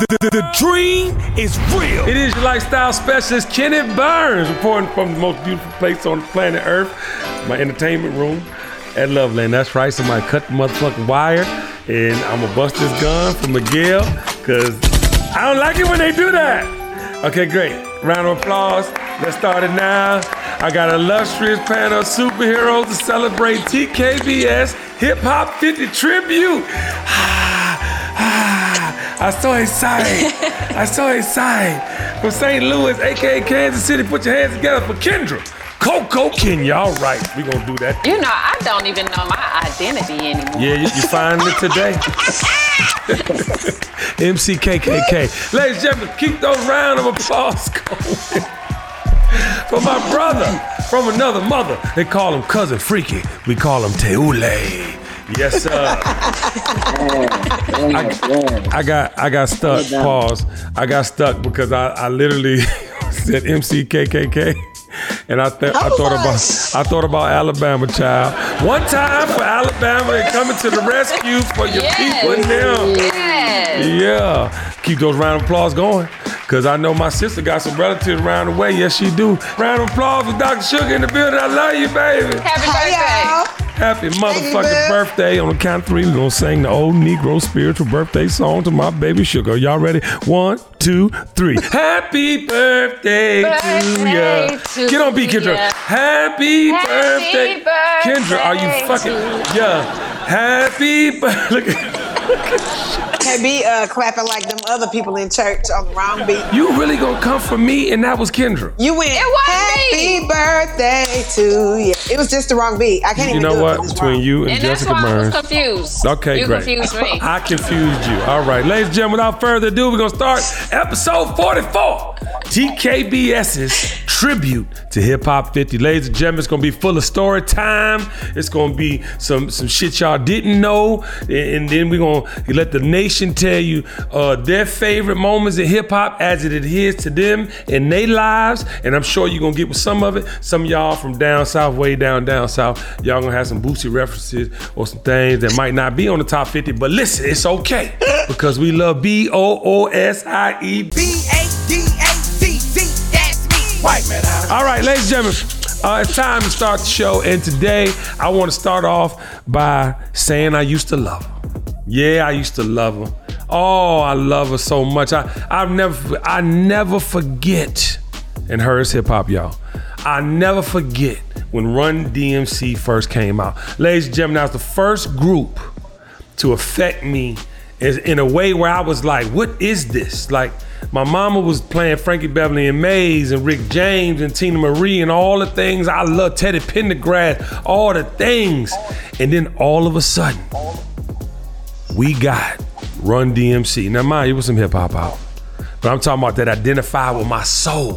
The, the, the dream is real. It is your lifestyle specialist, Kenneth Burns, reporting from the most beautiful place on planet Earth, my entertainment room at Loveland. That's right, somebody cut the motherfucking wire, and I'm gonna bust this gun for Miguel, because I don't like it when they do that. Okay, great. Round of applause. Let's start it now. I got an illustrious panel of superheroes to celebrate TKBS Hip Hop 50 Tribute. Ah, ah. I'm so excited. I'm so excited. From St. Louis, aka Kansas City, put your hands together for Kendra. Coco Kenya. All right, we gonna do that. You know, I don't even know my identity anymore. Yeah, you, you find it today. MCKKK. Ladies and gentlemen, keep those round of applause going. For my brother from another mother. They call him Cousin Freaky. We call him Teule. Yes, sir. I, I got I got stuck. Pause. I got stuck because I, I literally said MCKKK. And I, th- I thought about I thought about Alabama child. One time for Alabama and coming to the rescue for your Yes. people and them. Yes. Yeah. Keep those round of applause going. Cause I know my sister got some relatives around the way. Yes, she do. Round of applause for Dr. Sugar in the building. I love you, baby. Happy Hi, birthday. y'all. Happy motherfucking Boo. birthday. On the count of three, we're gonna sing the old Negro spiritual birthday song to my baby Sugar. Y'all ready? One, two, three. Happy birthday, Birthday to ya. to Get on beat, Kendra. ya. Happy, Happy birthday. Kendra, are you fucking to yeah. Happy birthday. Look Can't be uh, clapping like them other people in church on the wrong beat. you really gonna come for me and that was Kendra. You went It wasn't happy me." birthday to you. It was just the wrong beat. I can't You even know do what? it. 'cause it's Between wrong. you and, And that's Jessica why I was Burns. confused. Okay, you great. confused me. I confused you. All right, ladies and gentlemen, without further ado, we're gonna start episode 44. TKBS's tribute to Hip Hop 50. Ladies and gentlemen, it's gonna be full of story time. It's gonna be some some shit y'all didn't know, and, and then we're gonna let the nation tell you uh, their favorite moments in hip hop as it adheres to them in their lives. And I'm sure you're gonna get with some of it. Some of y'all from down south, way down down south, y'all gonna have some Boosie references or some things that might not be on the top 50. But listen, it's okay because we love B O O S I E B. B-A-D-A-C-C, that's me. White man. All right, ladies and gentlemen, uh, it's time to start the show. And today, I want to start off by saying I used to love her. Yeah, I used to love her. Oh, I love her so much. I I never I never forget. And her is hip hop, y'all. I never forget when Run DMC first came out. Ladies and gentlemen, that was the first group to affect me in a way where I was like, what is this? Like, my mama was playing Frankie Beverly and Maze and Rick James and Teena Marie and all the things I love, Teddy Pendergrass, all the things. And then all of a sudden, we got Run DMC. Now, mind you, was some hip hop out. But I'm talking about that identify with my soul.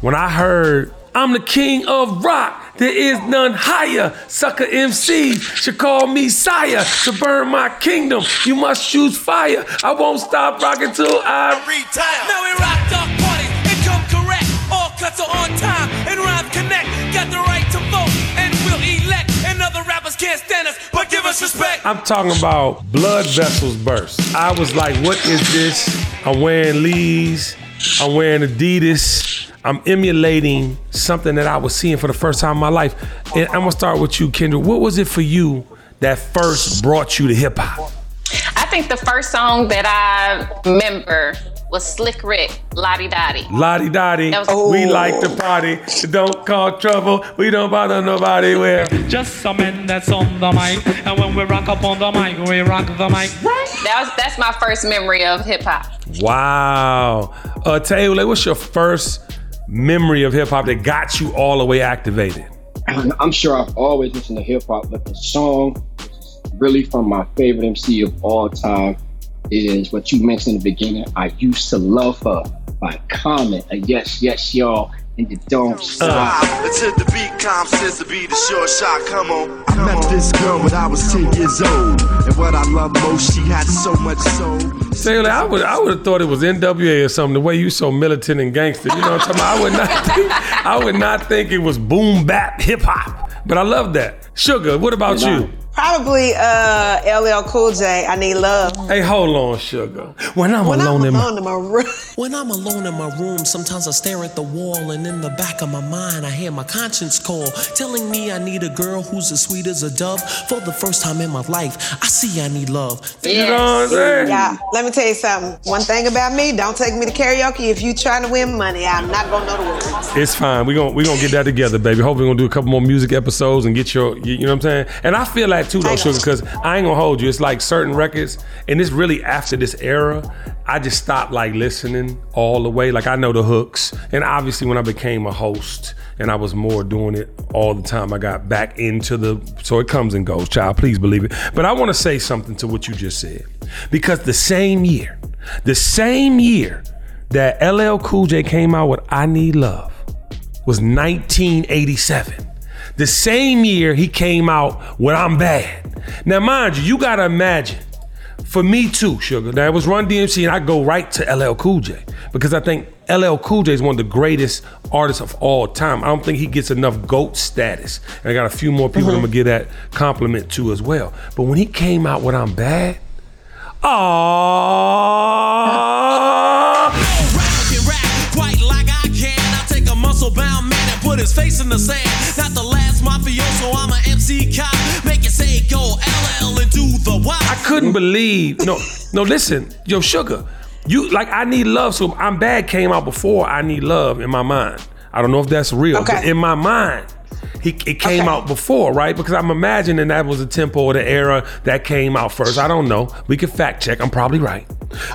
When I heard, I'm the king of rock, there is none higher. Sucker MC should call me sire to burn my kingdom. You must choose fire. I won't stop rocking till I Retire. Now we rock dark parties and come correct. All cuts are on time and rhymes connect. Got the right to vote and we'll elect. And other rappers can't stand us, but give us respect. I'm talking about blood vessels burst. I was like, what is this? I'm wearing Lee's. I'm wearing Adidas. I'm emulating something that I was seeing for the first time in my life. And I'm gonna start with you, Kendra. What was it for you that first brought you to hip hop? I think the first song that I remember was Slick Rick, La Di Da Di. Lottie Dottie, That was- we like to party. Don't call trouble. We don't bother nobody. We're Just some men that's on the mic, and when we rock up on the mic, we rock the mic. That was that's my first memory of hip hop. wow. Uh, Taylor, what's your first memory of hip hop that got you all the way activated? I'm sure I've always listened to hip hop, but the song really from my favorite MC of all time is what you mentioned in the beginning. I used to love her by Common. Yes, yes, y'all, and you don't stop. Until the beat comes, says to be the short shot. Come on. I met this girl when I was 10 years old. And what I love most, she had so much soul. Taylor, I would I would have thought it was NWA or something. The way you so militant and gangster, you know what I'm talking about? I would not think I would not think it was boom bap hip hop. But I love that. Sugar, what about Nah. you? Probably uh, LL Cool J. I need love. Hey, hold on, sugar. When I'm When alone I'm in my in my room. When I'm alone in my room, sometimes I stare at the wall, and in the back of my mind, I hear my conscience call, telling me I need a girl who's as sweet as a dove. For the first time in my life, I see I need love. You know what I'm saying? Yeah, let me tell you something. One thing about me, don't take me to karaoke if you trying to win money. I'm not gonna know the words. It's fine. We're gonna we gonna get that together, baby. Hopefully we're gonna do a couple more music episodes and get your you, you know what I'm saying? And I feel like too though, sugar, because I ain't gonna hold you. It's like certain records, and it's really after this era, I just stopped like listening all the way. Like I know the hooks. And obviously when I became a host and I was more doing it all the time, I got back into the so it comes and goes, child. Please believe it. But I want to say something to what you just said. Because the same year, the same year that LL Cool J came out with I Need Love was 1987. The same year he came out with I'm Bad. Now, mind you, you gotta imagine, for me too, Sugar, now it was Run DMC and I go right to LL Cool J because I think LL Cool J is one of the greatest artists of all time. I don't think he gets enough GOAT status. And I got a few more people I'm mm-hmm. gonna give that compliment to as well. But when he came out with I'm Bad, ah! aww. Rap rap quite like I can. I take a muscle bound man and put his face in the sand. Not the last mafioso, I'm a MC cop. Make it say go LL and do the I couldn't believe. No, no. Listen, yo, sugar. You like I need love. So I'm bad came out before I need love in my mind. I don't know if that's real, but in my mind, he it came Okay. out before, right? Because I'm imagining that was the tempo or the era that came out first. I don't know. We can fact check. I'm probably right.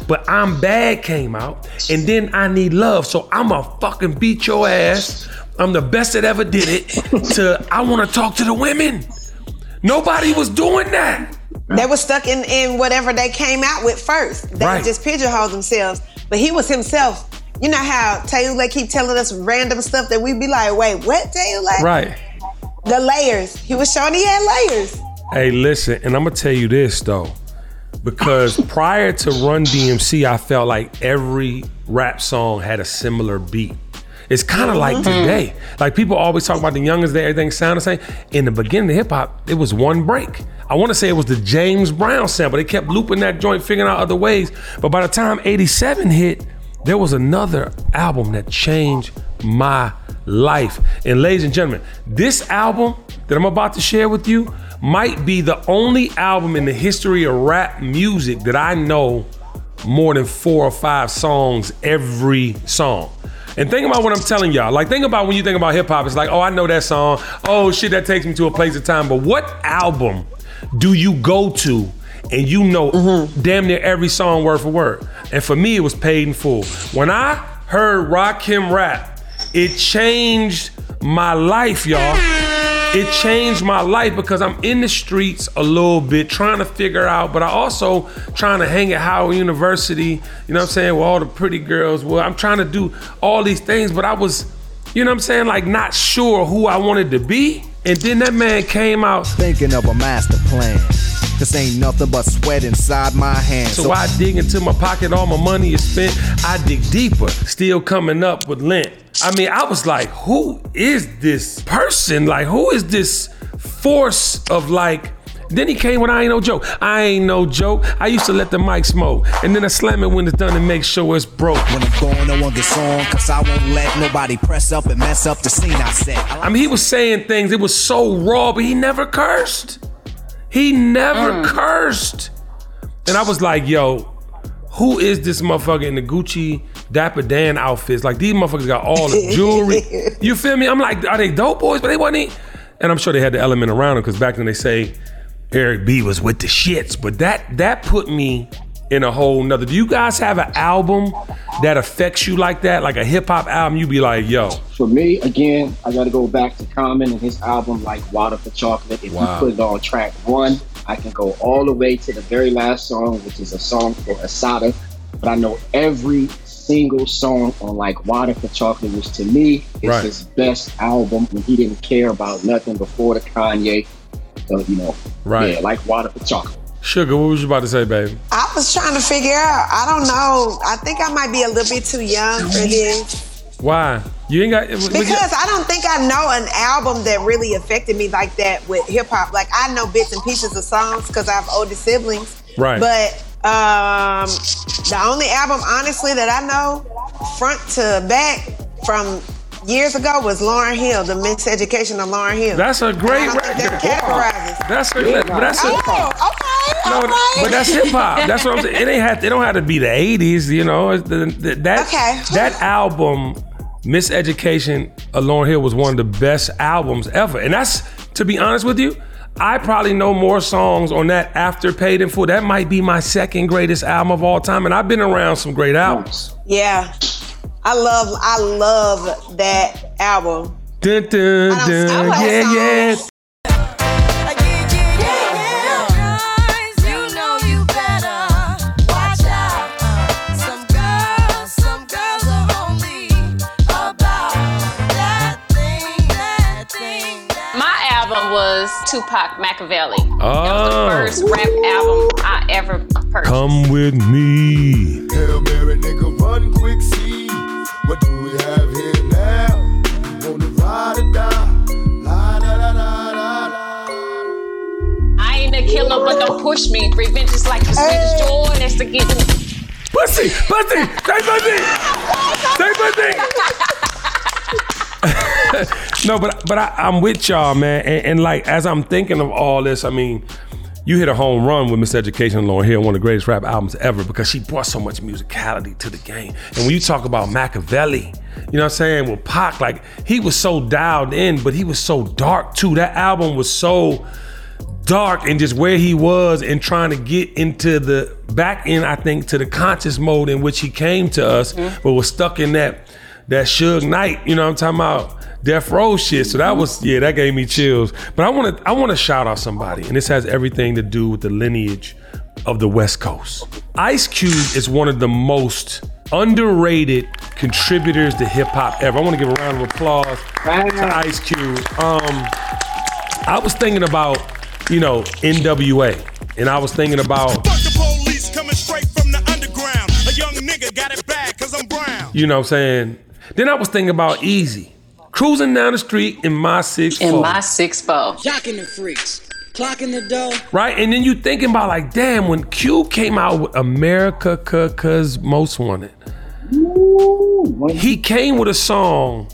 But I'm bad came out, and then I need love. So I'm a fucking beat your ass. I'm the best that ever did it. To I want to talk to the women. Nobody was doing that. They were stuck in, in whatever they came out with first. They Right. just pigeonholed themselves. But he was himself. You know how Taylor keep telling us random stuff that we'd be like, wait, what Taylor? Right. The layers. He was showing he had layers. Hey, listen, and I'm gonna tell you this though, because prior to Run DMC, I felt like every rap song had a similar beat. It's kind of like mm-hmm. today. Like people always talk about the youngest day, everything sound the same. In the beginning of hip hop, it was one break. I want to say it was the James Brown sample. They kept looping that joint, figuring out other ways. But by the time 87 hit, there was another album that changed my life. And ladies and gentlemen, this album that I'm about to share with you might be the only album in the history of rap music that I know more than four or five songs every song. And think about what I'm telling y'all. Like, think about when you think about hip hop, it's like, oh, I know that song. Oh, shit, that takes me to a place of time. But what album do you go to and you know mm-hmm. damn near every song word for word? And for me, it was paid in full. When I heard Rock Rakim rap, it changed my life, y'all. It changed my life because I'm in the streets a little bit trying to figure out, but I also trying to hang at Howard University, you know what I'm saying, with all the pretty girls. Well, I'm trying to do all these things, but I was, you know what I'm saying, like not sure who I wanted to be. And then that man came out. Thinking of a master plan. This ain't nothing but sweat inside my hands. So I dig into my pocket, all my money is spent. I dig deeper, still coming up with lint. I mean, I was like, who is this person? Like, who is this force of like, then he came with I ain't no joke. I ain't no joke. I used to let the mic smoke. And then I slam it when it's done and make sure it's broke. when I'm going on the song, cause I won't let nobody press up and mess up the scene I set. I mean, he was saying things, it was so raw, but he never cursed. He never mm. cursed. And I was like, yo, who is this motherfucker in the Gucci Dapper Dan outfits? Like, these motherfuckers got all the jewelry. you feel me? I'm like, are they dope boys? But they wasn't. And I'm sure they had the element around them because back then they say Eric B was with the shits. But that that put me in a whole nother. Do you guys have an album that affects you like that? Like a hip hop album, you be like, yo, For me, again, I got to go back to Common and his album, like Water for Chocolate. If Wow. you put it on track one, I can go all the way to the very last song, which is a song for Assata. But I know every single song on like Water for Chocolate, which to me is Right. his best album when he didn't care about nothing before the Kanye. So, you know, Right. yeah, like Water for Chocolate. Sugar, what was you about to say, baby? I was trying to figure out. I don't know. I think I might be a little bit too young for this. Why? You ain't got but- but you- Because I don't think I know an album that really affected me like that with hip hop. Like I know bits and pieces of songs because I have older siblings. Right. But um, the only album, honestly, that I know front to back from years ago was Lauryn Hill, the Miseducation of Lauryn Hill. That's a great I don't think record. that categorizes. That's a, but that's a, Oh, okay. no, right. but that's hip hop. That's what I'm saying. It ain't have. It don't have to be the '80s. You know, It's the, the, that Okay. that album, Miseducation of Lauryn Hill, was one of the best albums ever. And that's to be honest with you. I probably know more songs on that after Paid in Full. That might be my second greatest album of all time, and I've been around some great albums. Yeah. I love I love that album. Dun, dun, dun. I Yeah, yeah. Was Tupac Makaveli. Oh. First rap album I ever purchased. Come with me. Hail Mary, nigga, run quick, see. What do we have here now? You wanna ride or die? La da da da da da. I ain't a killer, but don't push me. Revenge is like the sweetest joy. That's the getting. Pussy, pussy, say pussy, say pussy. No, but but I, I'm with y'all, man. And, and like as I'm thinking of all this, I mean, you hit a home run with Miseducation and Lauryn Hill, one of the greatest rap albums ever, because she brought so much musicality to the game. And when you talk about Makaveli, you know what I'm saying? With Pac, like he was so dialed in, but he was so dark too. That album was so dark and just where he was and trying to get into the back end, I think, to the conscious mode in which he came to us, mm-hmm. but was stuck in that that Suge Knight, you know what I'm talking about? Death Row shit. So that was yeah, that gave me chills. But I wanna I wanna shout out somebody, and this has everything to do with the lineage of the West Coast. Ice Cube is one of the most underrated contributors to hip hop ever. I want to give a round of applause to Ice Cube. Um, I was thinking about, you know, NWA, and I was thinking about, Fuck the police coming straight from the underground. A young nigga got it bad cause I'm brown. you know what I'm saying? Then I was thinking about Eazy. Cruising down the street in my six In four, my six four. Jocking the freaks, clocking the dough. right? And then you thinking about like, damn, when Q came out with AmeriKKKa's Most Wanted, he came with a song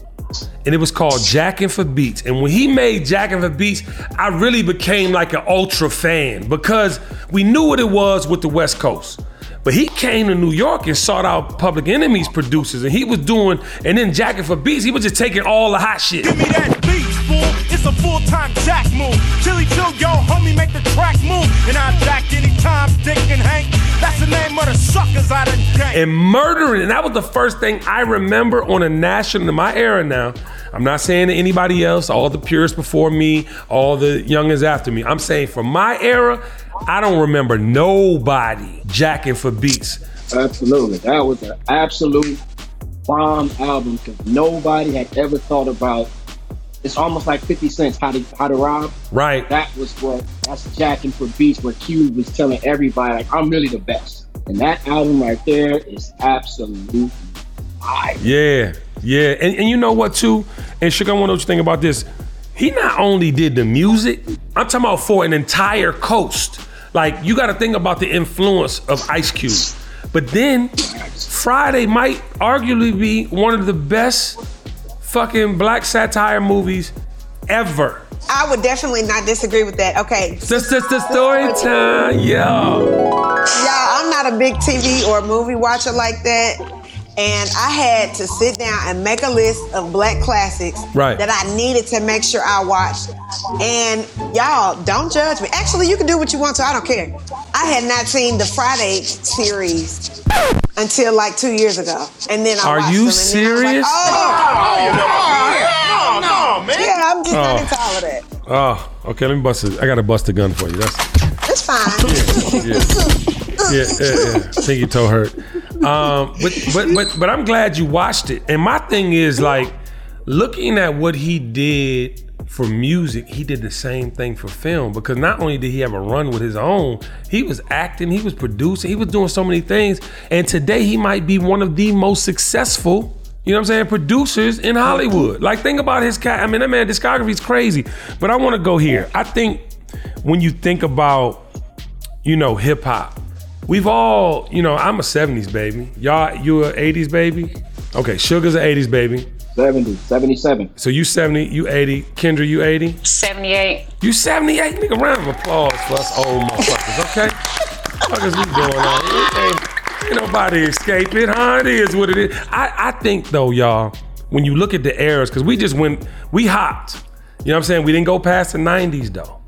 and it was called Jackin' for Beats. And when he made Jackin' for Beats, I really became like an ultra fan because we knew what it was with the West Coast. But he came to New York and sought out Public Enemy's producers, and he was doing, and then Jackin' for Beats, he was just taking all the hot shit. Give me that beat, fool. It's a full-time jack move. Chili chill, yo, homie, make the track move. And I jack anytime, Dick and Hank. That's the name of the suckers I done gang. and murdering. And that was the first thing I remember on a national in my era now. I'm not saying to anybody else, all the purists before me, all the youngins after me. I'm saying for my era, I don't remember nobody jacking for beats. Absolutely. That was an absolute bomb album because nobody had ever thought about it's almost like 50 Cent's How to How to Rob. Right. That was what that's jacking for beats where Cube was telling everybody like I'm really the best. And that album right there is absolutely fire. Yeah, yeah. And, and you know what too? And Sugar, I want to know what you think about this. He not only did the music, I'm talking about for an entire coast. Like you got to think about the influence of Ice Cube. But then Friday might arguably be one of the best fucking black satire movies ever. I would definitely not disagree with that. Okay. Just, just the story time, yo. Y'all, I'm not a big TV or movie watcher like that. And I had to sit down and make a list of black classics Right. that I needed to make sure I watched. And y'all, don't judge me. Actually, you can do what you want to. I don't care. I had not seen the Friday series until like two years ago. And then I Are watched you them, and then I was serious? Like, oh, no, no, man. yeah, I'm just not Oh. into all of that. Oh, okay. Let me bust it. I got to bust a gun for you. That's It's fine. yeah, yeah, yeah, yeah. Pinky toe hurt. Um, but but but but I'm glad you watched it. And my thing is like looking at what he did for music, he did the same thing for film because not only did he have a run with his own, he was acting, he was producing, he was doing so many things. And today he might be one of the most successful You know what I'm saying? Producers in Hollywood. Like, think about his cat. I mean, that man discography is crazy. But I want to go here. I think when you think about, you know, hip hop, we've all, you know, I'm a 70s baby. Y'all, you a 80s baby? Okay, Sugar's an 80s baby. 70, 77. So you 70, you 80. Kendra, you 80? 78. You 78? Nigga, round of applause for us old motherfuckers, okay? what is we doing on? Ain't, ain't nobody escape it, huh? It is what it is. I, I think though, y'all, when you look at the eras, because we just went, we hopped. You know what I'm saying? We didn't go past the 90s though.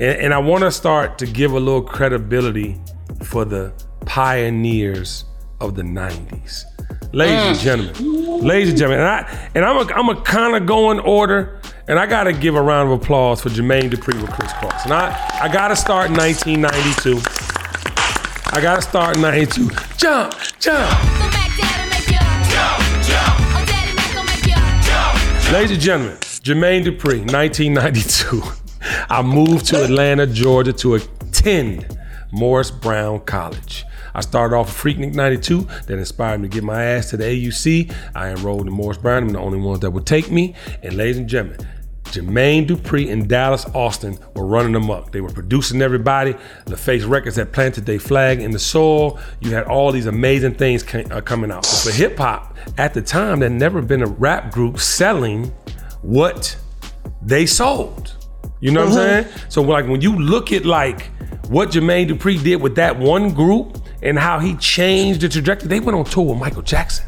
And, and I want to start to give a little credibility for the pioneers of the 90s. Ladies and mm. gentlemen, ladies and gentlemen, and, I, and I'm a, I'm a kind of going order, and I got to give a round of applause for Jermaine Dupri with Kris Kross. And I, I got to start in 1992. I got to start in 92. Jump, jump. Ladies and gentlemen, Jermaine Dupri, 1992. I moved to Atlanta, Georgia to attend Morris Brown College. I started off at Freaknik 92 that inspired me to get my ass to the AUC. I enrolled in Morris Brown. I'm the only ones that would take me. And ladies and gentlemen, Jermaine Dupri and Dallas Austin were running amok. They were producing everybody. LaFace Records had planted their flag in the soil. You had all these amazing things ca- uh, coming out. But for hip hop, at the time, there had never been a rap group selling what they sold. You know what I'm saying? So like when you look at like what Jermaine Dupri did with that one group and how he changed the trajectory, they went on tour with Michael Jackson.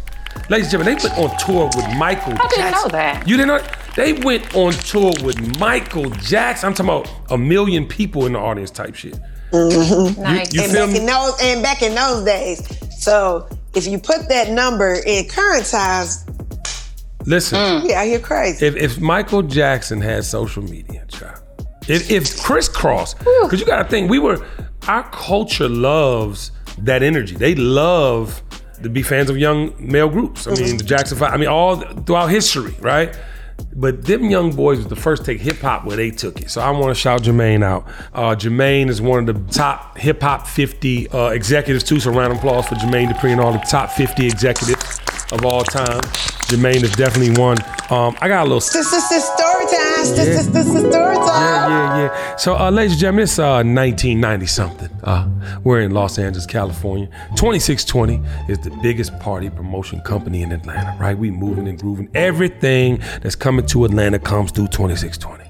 Ladies and gentlemen, they went on tour with Michael I didn't know Jackson. that. You didn't know? They went on tour with Michael Jackson. I'm talking about a million people in the audience type shit. Mm-hmm. Nice. You and feel back me? in those and back in those days. So if you put that number in current times, Listen, yeah, you're crazy. if, if Michael Jackson had social media, child, if, if Kris Kross, because you got to think, we were, our culture loves that energy. They love to be fans of young male groups. I mean, the Jackson Five, I mean, all throughout history, right? But them young boys was the first to take hip hop where they took it. So I want to shout Jermaine out. Uh, Jermaine is one of the top hip hop 50 uh, executives too. So round of applause for Jermaine Dupri and all the top 50 executives of all time. Jermaine is definitely one. Um, I got a little This is this story time. This Yeah. is this is story time. yeah, yeah, yeah. So, uh, ladies and gentlemen, it's uh, 1990 something. Uh, we're in Los Angeles, California. 2620 is the biggest party promotion company in Atlanta, right? We moving and grooving. Everything that's coming to Atlanta comes through 2620.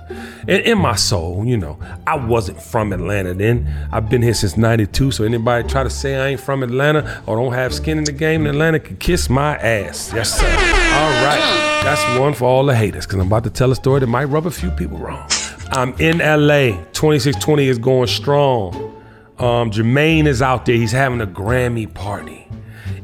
And in my soul, you know, I wasn't from Atlanta then. I've been here since 92. So anybody try to say I ain't from Atlanta or don't have skin in the game in Atlanta can kiss my ass. Yes, sir. All right. That's one for all the haters because I'm about to tell a story that might rub a few people wrong. I'm in LA. 2620 is going strong. Um, Jermaine is out there. He's having a Grammy party.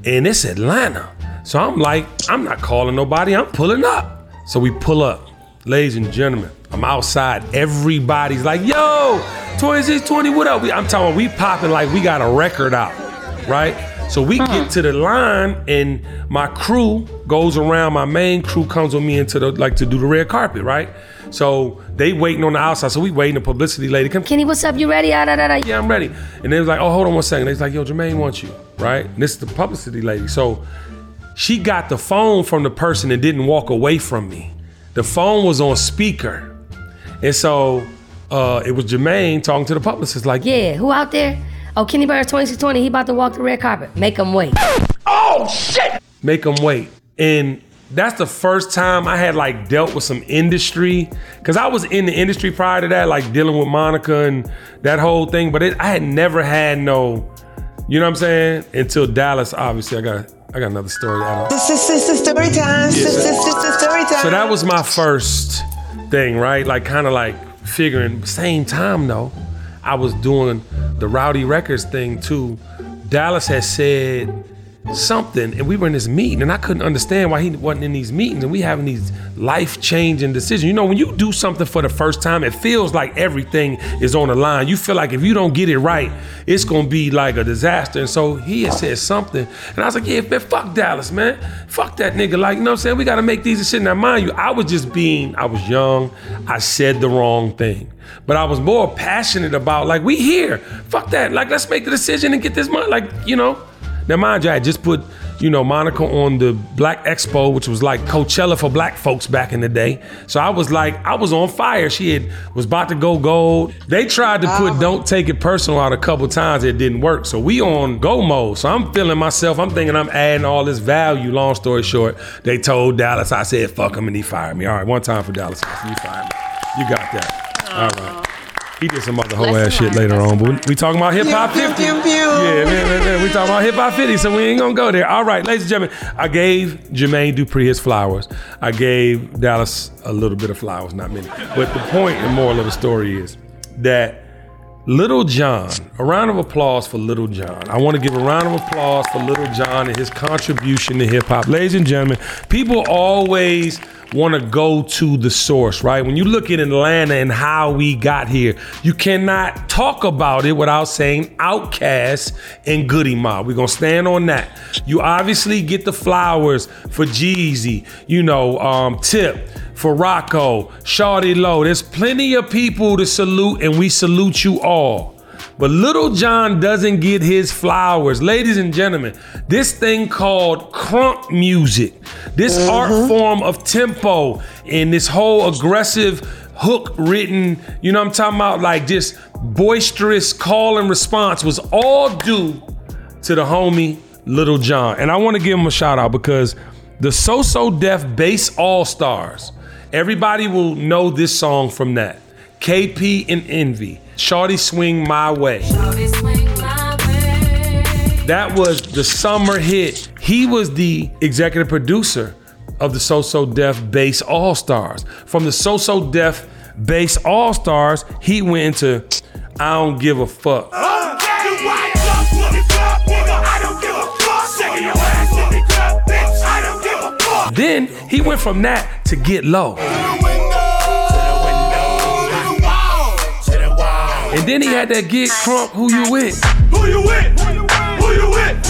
And it's Atlanta. So I'm like, I'm not calling nobody. I'm pulling up. So we pull up. Ladies and gentlemen, I'm outside. Everybody's like, yo, 2620, what up? I'm talking, about, we popping like we got a record out, right? So we get to the line and my crew goes around, my main crew comes with me into the, like to do the red carpet, right? So they waiting on the outside. So we waiting, the publicity lady come, Kenny, what's up? You ready? Ah, da, da, da. yeah, I'm ready. And they was like, oh, hold on one second. They was like, yo, Jermaine wants you, right? And this is the publicity lady. So she got the phone from the person and didn't walk away from me. The phone was on speaker. And so uh, it was Jermaine talking to the publicist, like, Yeah, who out there? Oh, Kenny Burns 2620. He about to walk the red carpet. Make him wait. oh shit, make him wait. And that's the first time I had like dealt with some industry, cause I was in the industry prior to that, like dealing with Monica and that whole thing. But it, I had never had no, you know what I'm saying? Until Dallas, obviously, I got I got another story. This is this is story time. This is this so that was my first thing, right? Like kind of like figuring. Same time though, I was doing the Rowdy Records thing too. Dallas had said something, and we were in this meeting, and I couldn't understand why he wasn't in these meetings, and we having these life changing decisions. You know, when you do something for the first time, it feels like everything is on the line. You feel like if you don't get it right, it's gonna be like a disaster. And so he had said something, and I was like, yeah, man, fuck Dallas, man, fuck that nigga. Like, you know what I'm saying? We gotta make these decisions. Now, mind you, I was just being, I was young, I said the wrong thing. But I was more passionate about like we here. Fuck that. Like let's make the decision and get this money. Like you know. Now mind you, I just put you know, Monica on the Black Expo, which was like Coachella for black folks back in the day. So I was like, I was on fire. She had was about to go gold. They tried to put "Don't Take It Personal" out a couple times. It didn't work. So we on go mode. So I'm feeling myself. I'm thinking I'm adding all this value. Long story short, they told Dallas. I said, "Fuck him," and he fired me. All right, one time for Dallas. You fired me. You got that. All right. He did some other whole ass shit later on, but we, we talking about hip hop 50. pew, pew, pew. Yeah, man, man, man, we talking about hip hop 50, so we ain't gonna go there. All right, ladies and gentlemen, I gave Jermaine Dupri his flowers. I gave Dallas a little bit of flowers, not many. But the point and moral of the story is that Little John, a round of applause for Little John. I want to give a round of applause for Little John and his contribution to hip hop. Ladies and gentlemen, people always want to go to the source, right? When you look at Atlanta and how we got here, you cannot talk about it without saying Outkast and Goodie Mob. We're going to stand on that. You obviously get the flowers for Jeezy, you know, um, Tip for Rocco, Shawty Lo. There's plenty of people to salute, and we salute you all. But Little John doesn't get his flowers. Ladies and gentlemen, this thing called crunk music, this mm-hmm. art form of tempo and this whole aggressive hook written, you know what I'm talking about? Like just boisterous call and response was all due to the homie Little John. And I want to give him a shout out because the So So Def Bass All Stars, everybody will know this song from that. KP and Envyi, Shorty Swing My Way. That was the summer hit. He was the executive producer of the So So Def Bass All Stars. From the So So Def Bass All Stars, he went into I Don't Give a Fuck. Then he went from that to Get Low. And then he had that Get Crunk, Who You With. Who you with? Who you with?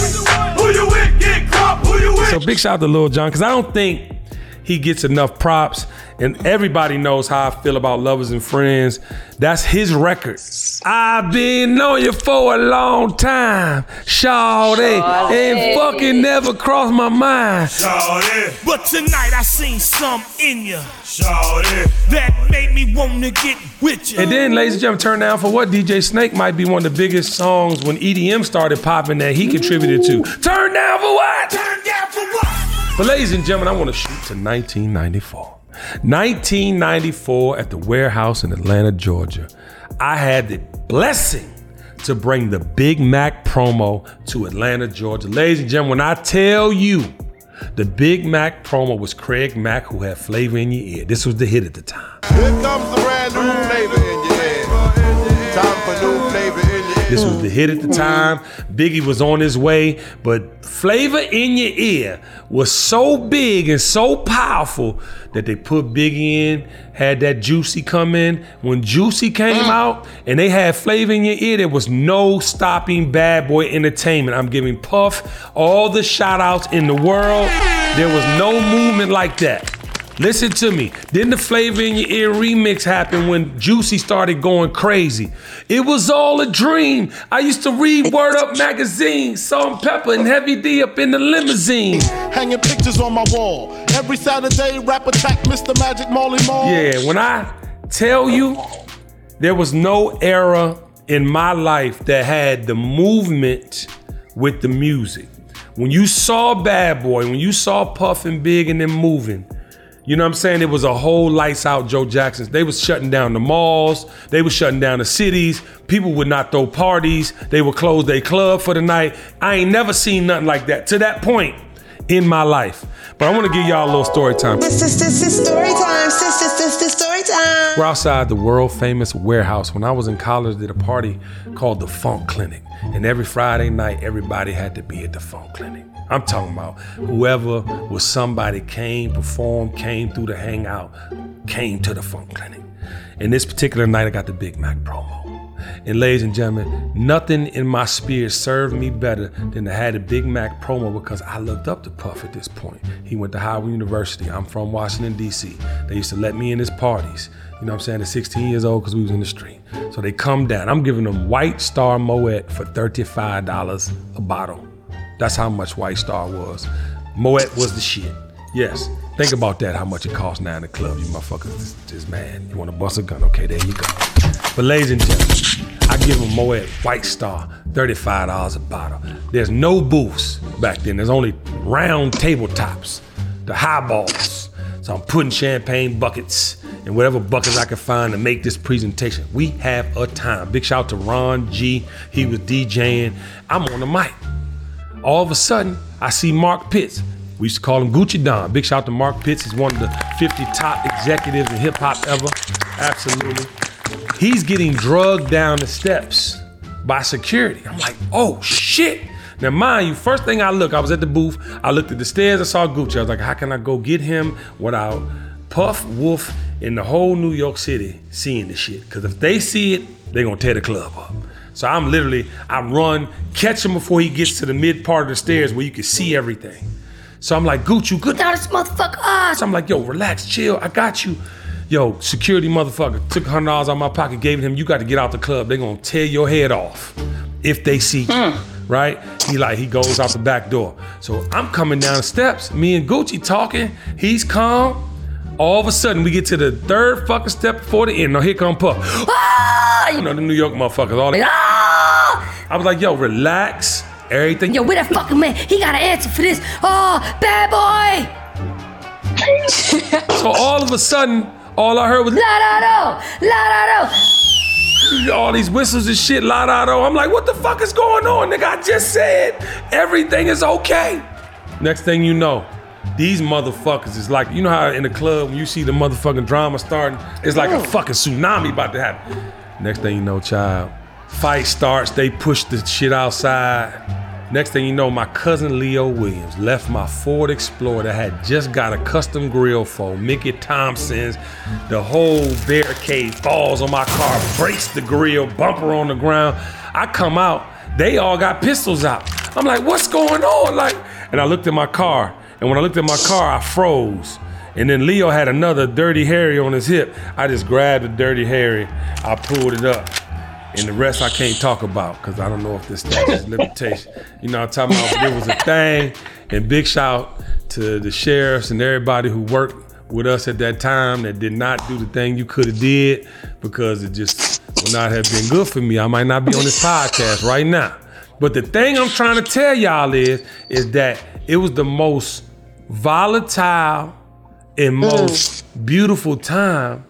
Who you with? Get crop. Who you with? So big shout out to Lil Jon because I don't think he gets enough props, and everybody knows how I feel about Lovers and Friends. That's his record. I've been on you for a long time, Shawty, and fucking never crossed my mind. Shawty. But tonight I seen some in you. Shawty. That made me wanna get with you. And then, ladies and gentlemen, turn down for what? DJ Snake might be one of the biggest songs when EDM started popping that he contributed to. Turn down for what? Turn down for what? But ladies and gentlemen, I want to shoot to 1994. 1994 at the warehouse in Atlanta, Georgia. I had the blessing to bring the Big Mac promo to Atlanta, Georgia. Ladies and gentlemen, when I tell you the Big Mac promo was Craig Mack who had flavor in your ear. This was the hit at the time. Here comes the brand new flavor This was the hit at the mm-hmm. time. Biggie was on his way, but Flavor in Your Ear was so big and so powerful that they put Biggie in, had that Juicy come in. When Juicy came mm. out and they had Flavor in Your Ear, there was no stopping Bad Boy Entertainment. I'm giving Puff all the shout outs in the world. There was no movement like that. Listen to me. Then the Flavor in Your Ear remix happened when Juicy started going crazy. It was all a dream. I used to read Word Up magazine, Salt-N-Pepa and Heavy D up in the limousine. Hanging pictures on my wall. Every Saturday, rap attack, Mr. Magic Marley Marl. Yeah, when I tell you there was no era in my life that had the movement with the music. When you saw Bad Boy, when you saw Puff and Big and them moving, you know what I'm saying? It was a whole lights out Joe Jackson's. They was shutting down the malls. They was shutting down the cities. People would not throw parties. They would close their club for the night. I ain't never seen nothing like that to that point in my life. But I want to give y'all a little story time. This, this, this, this story time. This, this, this, this story time. We're outside the world famous warehouse. When I was in college, did a party called the Funk Clinic. And every Friday night, everybody had to be at the Funk Clinic. I'm talking about whoever was somebody came, performed, came through the hangout, came to the Funk Clinic. And this particular night, I got the Big Mac promo. And ladies and gentlemen, nothing in my spirit served me better than to have the Big Mac promo because I looked up to Puff at this point. He went to Howard University. I'm from Washington, D.C. They used to let me in his parties. You know what I'm saying? At 16 years old because we was in the street. So they come down. I'm giving them White Star Moet for $35 a bottle. That's how much White Star was. Moet was the shit. Yes. Think about that, how much it costs now in the club. You motherfuckers just, man. You want to bust a gun? Okay, there you go. But ladies and gentlemen, I give a Moet White Star $35 a bottle. There's no booths back then. There's only round tabletops, the highballs. So I'm putting champagne buckets and whatever buckets I can find to make this presentation. We have a time. Big shout out to Ron G. He was DJing. I'm on the mic. All of a sudden, I see Mark Pitts. We used to call him Gucci Don. Big shout out to Mark Pitts. He's one of the 50 top executives in hip hop ever. Absolutely. He's getting drugged down the steps by security. I'm like, oh shit. Now, mind you, first thing I look, I was at the booth. I looked at the stairs. I saw Gucci. I was like, how can I go get him without Puff, Wolf, in the whole New York City seeing this shit? Because if they see it, they're gonna tear the club up. So I'm literally, I run, catch him before he gets to the mid part of the stairs where you can see everything. So I'm like, Gucci, you good? Down this motherfucker. Ah, So I'm like, yo, relax, chill. I got you. Yo, security motherfucker took hundred dollars out of my pocket, gave it him. You got to get out the club. They're gonna tear your head off if they see you. Right? He like he goes out the back door. So I'm coming down the steps. Me and Gucci talking. He's calm. All of a sudden, we get to the third fucking step before the end. Now here come Puff. Ah! You know the New York motherfuckers. All they. Ah! I was like, yo, relax. Everything. Yo, where that fucking man? He got an answer for this. Oh, bad boy. So all of a sudden, all I heard was La da do, la da do. all these whistles and shit, la da do. I'm like, what the fuck is going on, nigga? I just said everything is okay. Next thing you know, these motherfuckers is like, you know how in the club when you see the motherfucking drama starting, it's like a fucking tsunami about to happen. Next thing you know, child, fight starts. They push the shit outside. Next thing you know, my cousin Leo Williams left my Ford Explorer that had just got a custom grill for Mickey Thompson's. The whole barricade falls on my car, breaks the grill, bumper on the ground. I come out, they all got pistols out. I'm like, what's going on? Like, and I looked at my car, and when I looked at my car, I froze. And then Leo had another Dirty Harry on his hip. I just grabbed the Dirty Harry, I pulled it up. And the rest I can't talk about because I don't know if this statute is limitation. You know, I'm talking about there was a thing. And big shout to the sheriffs and everybody who worked with us at that time that did not do the thing you could have did because it just would not have been good for me. I might not be on this podcast right now. But the thing I'm trying to tell y'all is, is that it was the most volatile and most mm. beautiful time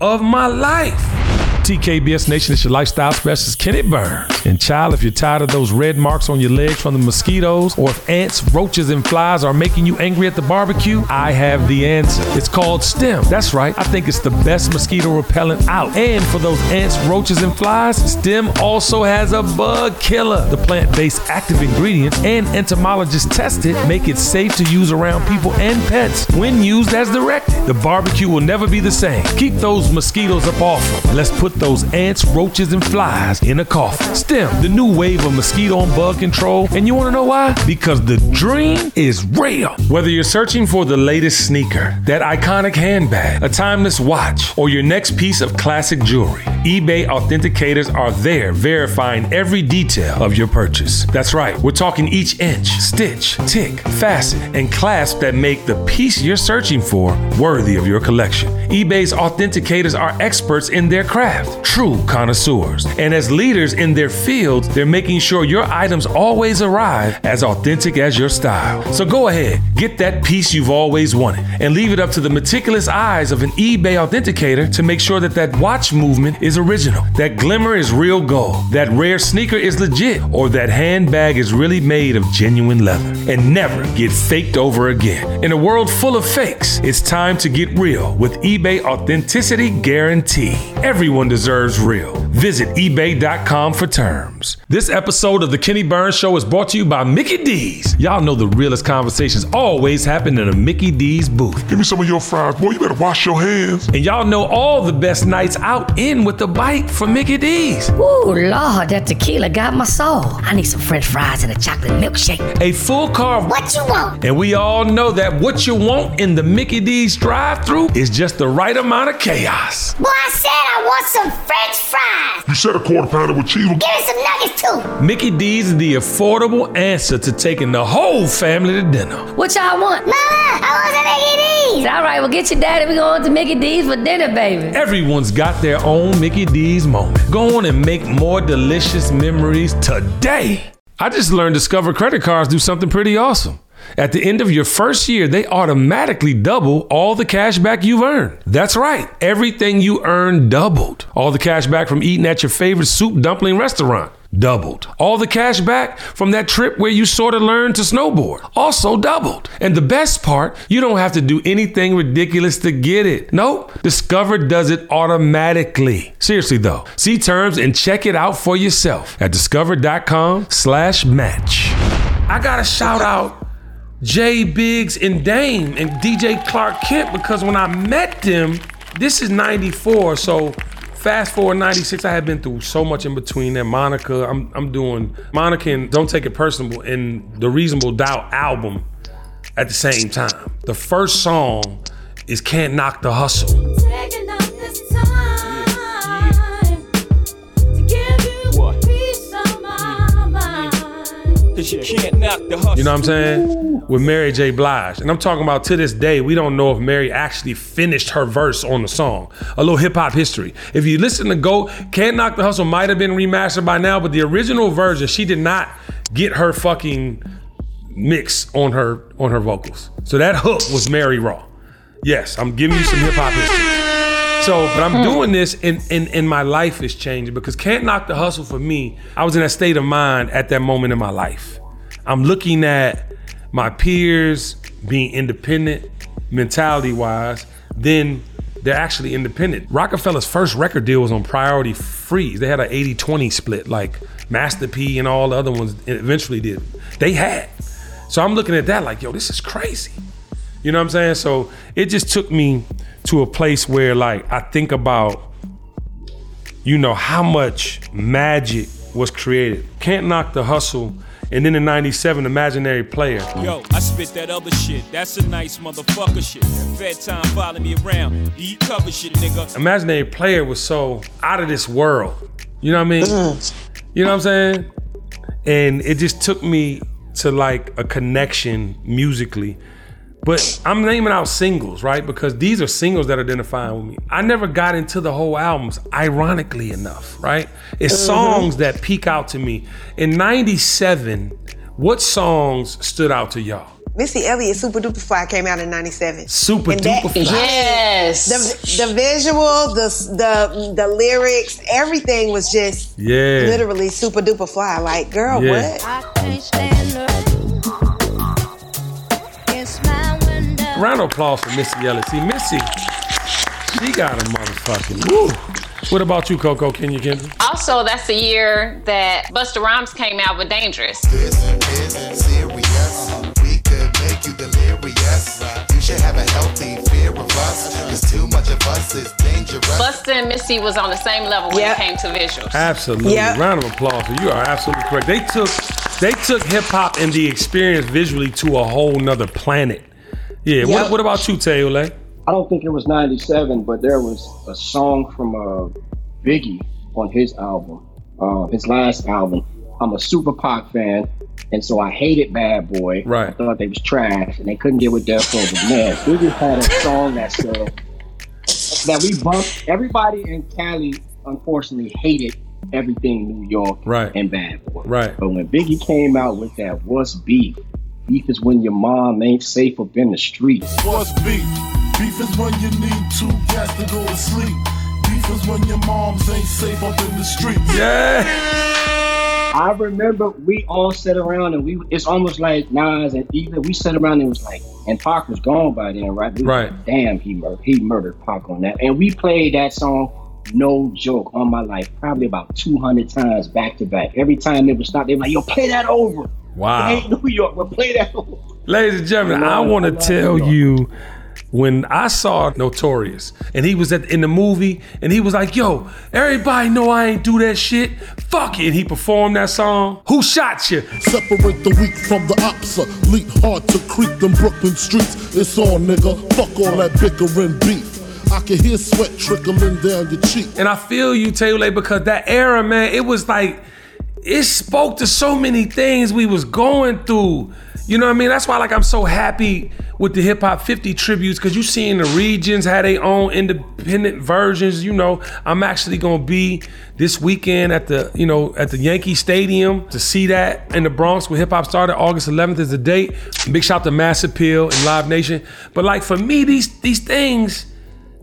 of my life. TKBS Nation is your lifestyle specialist, Kenny Burns. And child, if you're tired of those red marks on your legs from the mosquitoes, or if ants, roaches, and flies are making you angry at the barbecue, I have the answer. It's called STEM. That's right. I think it's the best mosquito repellent out. And for those ants, roaches, and flies, STEM also has a bug killer. The plant-based active ingredients and entomologists tested make it safe to use around people and pets when used as directed. The barbecue will never be the same. Keep those mosquitoes up off. Let's put those ants, roaches, and flies in a coffin. STEM, the new wave of mosquito and bug control. And you want to know why? Because the dream is real. Whether you're searching for the latest sneaker, that iconic handbag, a timeless watch, or your next piece of classic jewelry, eBay authenticators are there verifying every detail of your purchase. That's right, we're talking each inch, stitch, tick, facet, and clasp that make the piece you're searching for worthy of your collection. eBay's authenticators are experts in their craft, true connoisseurs. And as leaders in their fields, they're making sure your items always arrive as authentic as your style. So go ahead, get that piece you've always wanted, and leave it up to the meticulous eyes of an eBay authenticator to make sure that that watch movement is original, that glimmer is real gold, that rare sneaker is legit, or that handbag is really made of genuine leather, and never get faked over again. In a world full of fakes, it's time to get real with eBay Authenticity Guarantee. Everyone deserves real. Visit eBay.com for terms. This episode of The Kenny Burns Show is brought to you by Mickey D's. Y'all know the realest conversations always happen in a Mickey D's booth. Give me some of your fries. Boy, you better wash your hands. And y'all know all the best nights out in with the bite from Mickey D's. Ooh, Lord, that tequila got my soul. I need some french fries and a chocolate milkshake. A full carb. What you want? And we all know that what you want in the Mickey D's drive through is just the right amount of chaos. Boy, I said I want some french fries. Fries. You said a quarter pounder with cheese. Give me some nuggets too. Mickey D's is the affordable answer to taking the whole family to dinner. What y'all want? Mama, I want some Mickey D's. All right, well get your daddy. We're going to Mickey D's for dinner, baby. Everyone's got their own Mickey D's moment. Go on and make more delicious memories today. I just learned Discover credit cards do something pretty awesome. At the end of your first year, they automatically double all the cash back you've earned. That's right, everything you earn doubled. All the cash back from eating at your favorite soup dumpling restaurant doubled. All the cash back from that trip where you sort of learned to snowboard also doubled. And the best part, you don't have to do anything ridiculous to get it. Nope, Discover does it automatically. Seriously though, see terms and check it out for yourself at discover.com slash match. I gotta shout out Jay Biggs and Dame and DJ Clark Kent because when I met them, this is 94, so fast forward 96, I had been through so much in between there. Monica, I'm, I'm doing Monica and Don't Take It Personal and the Reasonable Doubt album at the same time. The first song is Can't Knock the Hustle. Cause you can't knock the hustle. You know what I'm saying? With Mary J. Blige. And I'm talking about to this day, we don't know if Mary actually finished her verse on the song. A little hip hop history. If you listen to Go, Can't Knock the Hustle might have been remastered by now, but the original version, she did not get her fucking mix on her on her vocals. So that hook was Mary Raw. Yes, I'm giving you some hip hop history. So, but I'm doing this and, and, and my life is changing because Can't Knock the Hustle for me, I was in that state of mind at that moment in my life. I'm looking at my peers being independent mentality wise, then they're actually independent. Rockefeller's first record deal was on Priority Freeze. They had an 80 20 split, like Master P and all the other ones eventually did. They had. So I'm looking at that like, yo, this is crazy. You know what I'm saying? So it just took me to a place where like I think about, you know, how much magic was created. Can't knock the hustle. And then in 97, Imaginary Player. Yo, I spit that other shit. That's a nice motherfucker shit. Fed time follow me around. Eat cover shit, nigga. Imaginary Player was so out of this world. You know what I mean? Mm. You know what I'm saying? And it just took me to like a connection musically. But I'm naming out singles, right? Because these are singles that identify with me. I never got into the whole albums, ironically enough, right? It's Mhm. songs that peak out to me. In 97, what songs stood out to y'all? Missy Elliott, Supa Dupa Fly came out in '97. Super And that- Duper Fly. Yes. The, the visual, the the the lyrics, everything was just Yeah. literally super duper fly. Like, girl, Yeah. what? Round of applause for Missy Elliott. See, Missy, she got a motherfucking woo. What about you, Coco Kenya Kendra? Also, that's the year that Busta Rhymes came out with Dangerous. This is serious. We could make you delirious. You should have a healthy fear of us. Cause too much of us is dangerous. Busta and Missy was on the same level when Yep. it came to visuals. Absolutely. Yeah. Round of applause. For You are absolutely correct. They took they took hip hop and the experience visually to a whole nother planet. Yeah. What, Yep. what about you, Teole? I don't think it was 97, but there was a song from uh, Biggie on his album, uh, his last album. I'm a super Pac fan, and so I hated Bad Boy. Right. I thought they was trash, and they couldn't get with Death Row. But man, Biggie had a song that said that we bumped. Everybody in Cali, unfortunately, hated everything New York Right. and Bad Boy. Right. But when Biggie came out with that, what's beef? Beef is when your mom ain't safe up in the streets. What's beef? Beef is when you need two cats to go to sleep. Beef is when your moms ain't safe up in the streets. Yeah. I remember we all sat around and we it's almost like Nas and even we sat around and it was like and Pac was gone by then, right? We Right. like, Damn, he murdered he murdered Pac on that. And we played that song, no joke, on my life, probably about two hundred times back to back. Every time it would stop, they were like, yo, play that over. Wow. It ain't New York, but play that over. Ladies and gentlemen, I want to tell you when I saw Notorious and he was at, in the movie and he was like, yo, everybody know I ain't do that shit. Fuck it. And he performed that song. Who shot you? Separate the weak from the opsa. Leap hard to creep them Brooklyn streets. It's on, nigga. Fuck all that bickering beef. I can hear sweat trickling down your cheek. And I feel you, Taylor, because that era, man, it was like it spoke to so many things we was going through. You know what I mean? That's why like I'm so happy with the hip hop 50 tributes because you seeing the regions had their own independent versions. You know, I'm actually gonna be this weekend at the you know at the Yankee Stadium to see that in the Bronx where hip hop started. August 11th is the date. Big shout to Mass Appeal and Live Nation. But like for me, these these things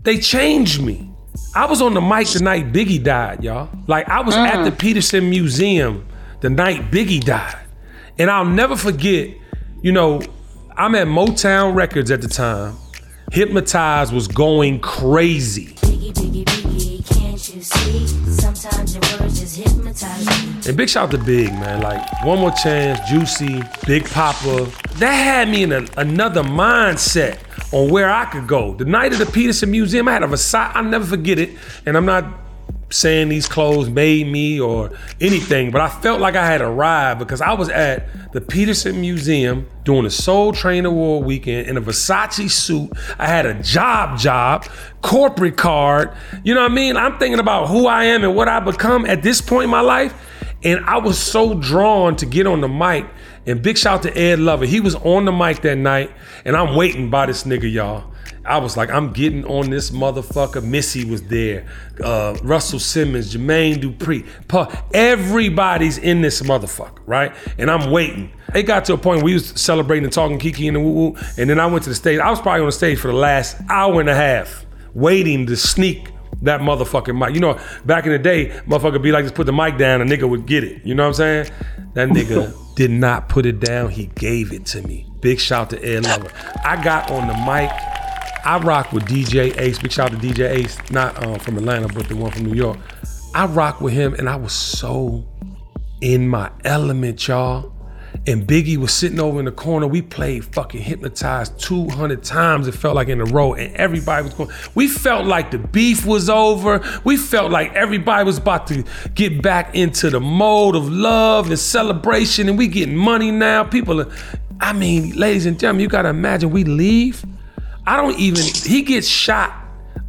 they changed me. I was on the mic the night Biggie died, y'all. Like I was at the mm. Petersen Museum the night Biggie died. And I'll never forget, you know, I'm at Motown Records at the time. Hypnotized was going crazy. And big shout out to Big, man. Like, One More Chance, Juicy, Big Poppa. That had me in a, another mindset on where I could go. The night of the Petersen Museum, I had a Versace, I'll never forget it. And I'm not saying these clothes made me or anything, but I felt like I had arrived because I was at the Petersen Museum doing a Soul Train Award weekend in a Versace suit. I had a job job, corporate card. You know what I mean? I'm thinking about who I am and what I become at this point in my life. And I was so drawn to get on the mic. And big shout to Ed Lover. He was on the mic that night, and I'm waiting by this nigga, y'all. I was like, I'm getting on this motherfucker. Missy was there. Uh, Russell Simmons, Jermaine Dupri. Pa- everybody's in this motherfucker, right? And I'm waiting. It got to a point where we was celebrating and talking Kiki and the woo woo. And then I went to the stage. I was probably on the stage for the last hour and a half, waiting to sneak that motherfucking mic. You know, back in the day, motherfucker be like, just put the mic down, a nigga would get it. You know what I'm saying? That nigga did not put it down. He gave it to me. Big shout to Ed Lover. I got on the mic. I rock with DJ Ace. Big shout to DJ Ace, not uh, from Atlanta, but the one from New York. I rock with him, and I was so in my element, y'all. And Biggie was sitting over in the corner. We played fucking hypnotized 200 times. It felt like in a row, and everybody was going. We felt like the beef was over. We felt like everybody was about to get back into the mode of love and celebration, and we getting money now. People are, I mean, ladies and gentlemen, you gotta imagine we leave. I don't even, he gets shot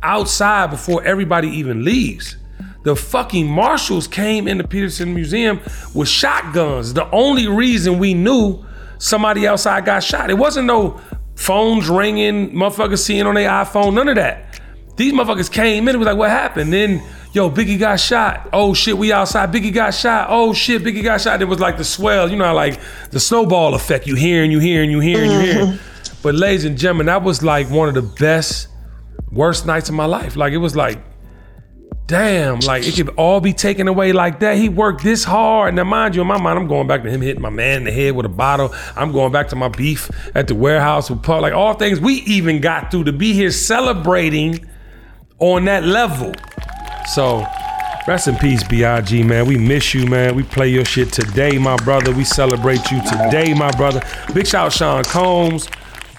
outside before everybody even leaves. The fucking marshals came in the Petersen Museum with shotguns. The only reason we knew somebody outside got shot. It wasn't no phones ringing, motherfuckers seeing on their iPhone, none of that. These motherfuckers came in and was like, what happened? Then, yo, Biggie got shot. Oh shit, we outside. Biggie got shot. Oh shit, Biggie got shot. It was like the swell, you know, like the snowball effect. You hearing, you hearing, you hearing, you hearing. Mm-hmm. But ladies and gentlemen, that was like one of the best, worst nights of my life. Like it was like, damn, like it could all be taken away like that. He worked this hard. Now, mind you, in my mind, I'm going back to him hitting my man in the head with a bottle. I'm going back to my beef at the warehouse with Paul. Like all things we even got through to be here celebrating on that level. So, rest in peace, B.I.G., man. We miss you, man. We play your shit today, my brother. We celebrate you today, my brother. Big shout out Sean Combs,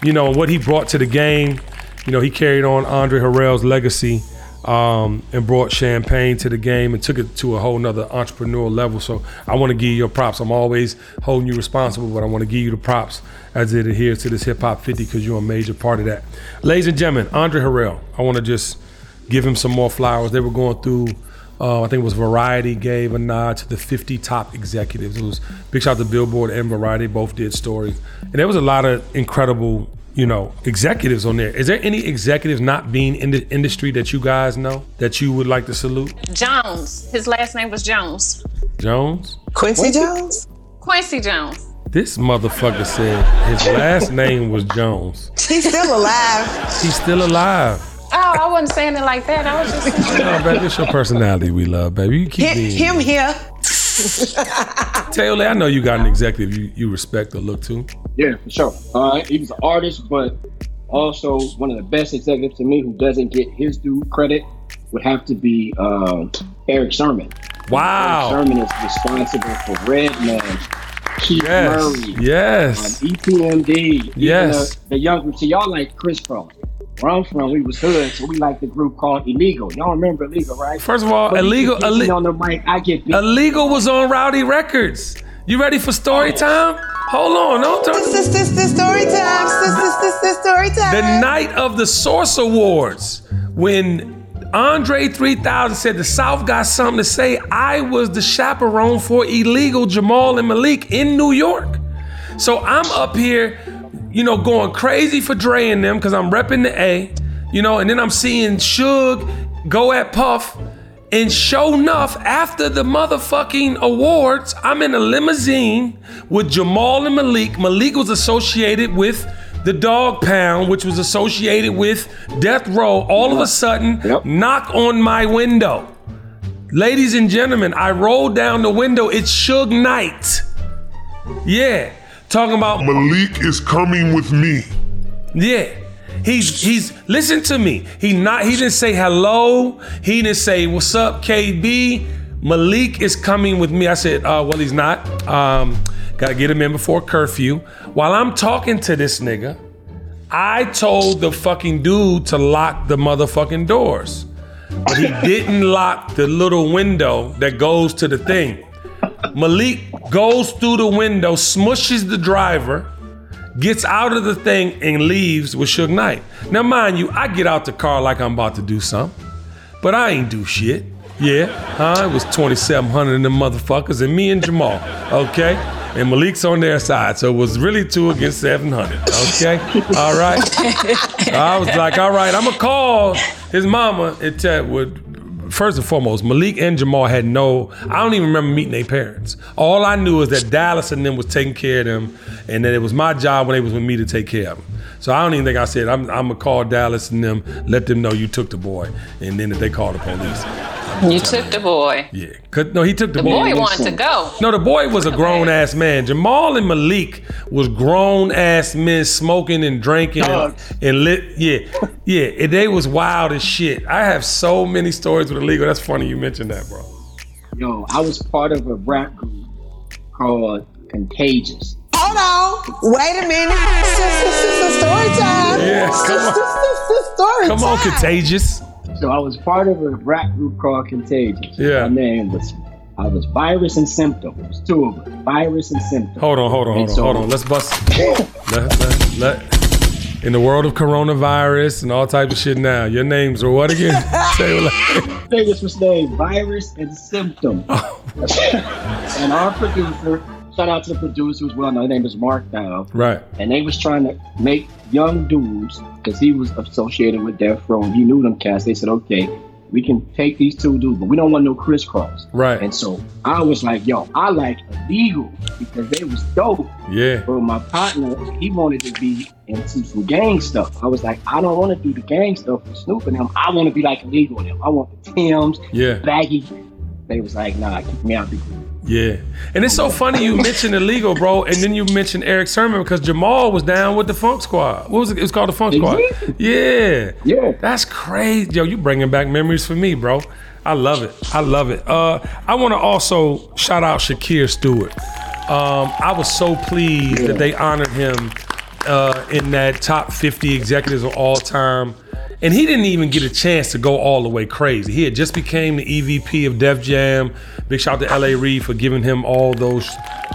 you know, what he brought to the game. You know, he carried on Andre Harrell's legacy um, and brought champagne to the game and took it to a whole nother entrepreneurial level. So I want to give you your props. I'm always holding you responsible, but I want to give you the props as it adheres to this Hip Hop 50 because you're a major part of that. Ladies and gentlemen, Andre Harrell, I want to just give him some more flowers. They were going through, uh, I think it was Variety gave a nod to the 50 top executives. It was big shout out to Billboard and Variety, both did stories. And there was a lot of incredible, you know, executives on there. Is there any executives not being in the industry that you guys know that you would like to salute? Jones. His last name was Jones. Jones? Quincy Jones? Quincy Jones. This motherfucker said his last name was Jones. He's still alive. He's still alive. Oh, I wasn't saying it like that. I was just saying. No, baby, it's your personality we love, baby. You keep Him, being him here. Taylor, I know you got an executive you, you respect or look to. Yeah, for sure. All right, he was an artist, but also one of the best executives to me who doesn't get his due credit would have to be uh, Eric Sermon. Wow. Eric Sermon is responsible for Redman, Keith Yes. Murray, Yes. um, EPMD, even Yes. the, the young group. See, y'all like Kris Kross. Where I'm from, we was hood, so we like the group called Illegal. Y'all remember Illegal, right? First of all, But he illegal. get on the mic. I get beat. illegal was on Rowdy Records. You ready for story oh. time? Hold on, don't turn. This, this, this, this story time. This, this, this, this story time. The night of the Source Awards, when Andre 3000 said the South got something to say, I was the chaperone for illegal Jamal and Malik in New York. So I'm up here, you know, going crazy for Dre and them because I'm repping the A, you know, and then I'm seeing Suge go at Puff. And show enough, after the motherfucking awards, I'm in a limousine with Jamal and Malik. Malik was associated with the Dogg Pound, which was associated with Death Row. All of a sudden, knock on my window. Ladies and gentlemen, I rolled down the window. It's Suge Knight. Yeah, talking about Malik is coming with me. Yeah. He's he's listen to me. He not he didn't say hello. He didn't say what's up, KB. Malik is coming with me. I said, uh, well, he's not. Um, gotta get him in before curfew. While I'm talking to this nigga, I told the fucking dude to lock the motherfucking doors. But he didn't lock the little window that goes to the thing. Malik goes through the window, smushes the driver, gets out of the thing, and leaves with Suge Knight. Now, mind you, I get out the car like I'm about to do something, but I ain't do shit. Yeah, huh? It was 2,700 of them motherfuckers and me and Jamal, okay? And Malik's on their side, so it was really two against 700, okay? All right? I was like, all right, I'm gonna call his mama and tell would first and foremost, Malik and Jamal had no. I don't even remember meeting their parents. All I knew is that Dallas and them was taking care of them, and that it was my job when they was with me to take care of them. So I don't even think I said I'm, I'm gonna call Dallas and them, let them know you took the boy, and then if they call the police. You took the boy. Yeah, 'Cause- no, he took the, boy. The boy wanted to go. No, the boy was a grown ass man. Jamal and Malik was grown ass men smoking and drinking and, and lit. Yeah, yeah, and they was wild as shit. I have so many stories with illegal. That's funny you mentioned that, bro. Yo, I was part of a rap group called Contagious. Hold on. Wait a minute. This is story time. Yeah, come on. This is story Come on, contagious. So I was part of a rap group called Contagious. Yeah. My name was I was Virus and Symptom. It was two of us. Virus and Symptom. Hold on, hold on, hold And on, so- hold on. Let's bust. let, let, let, in the world of coronavirus and all types of shit now, your names are what again? Say it like- Contagious was named Virus and Symptom. Oh. and our producer, shout out to the producer as well. His name is Mark Dow. right. And they was trying to make young dudes, because he was associated with Death Row and he knew them cats. They said, okay, we can take these two dudes, but we don't want no Kris Kross. Right. And so I was like, yo, I like illegal because they was dope. Yeah. But my partner, he wanted to be into some gang stuff. I was like, I don't want to do the gang stuff with Snoop and them. I want to be like illegal with them. I want the Tims, Yeah. baggy. They was like, nah, keep me out the group. Yeah. And it's so funny you mentioned illegal, bro, and then you mentioned Eric Sermon because Jamal was down with the Funk Squad. What was it? It was called the Funk Squad. Yeah. Yeah. That's crazy. Yo, you bringing back memories for me, bro. I love it. I love it. Uh, I want to also shout out Shakir Stewart. Um, I was so pleased that they honored him uh, in that top 50 executives of all time. And he didn't even get a chance to go all the way crazy. He had just became the EVP of Def Jam. Big shout out to LA Reid for giving him all those,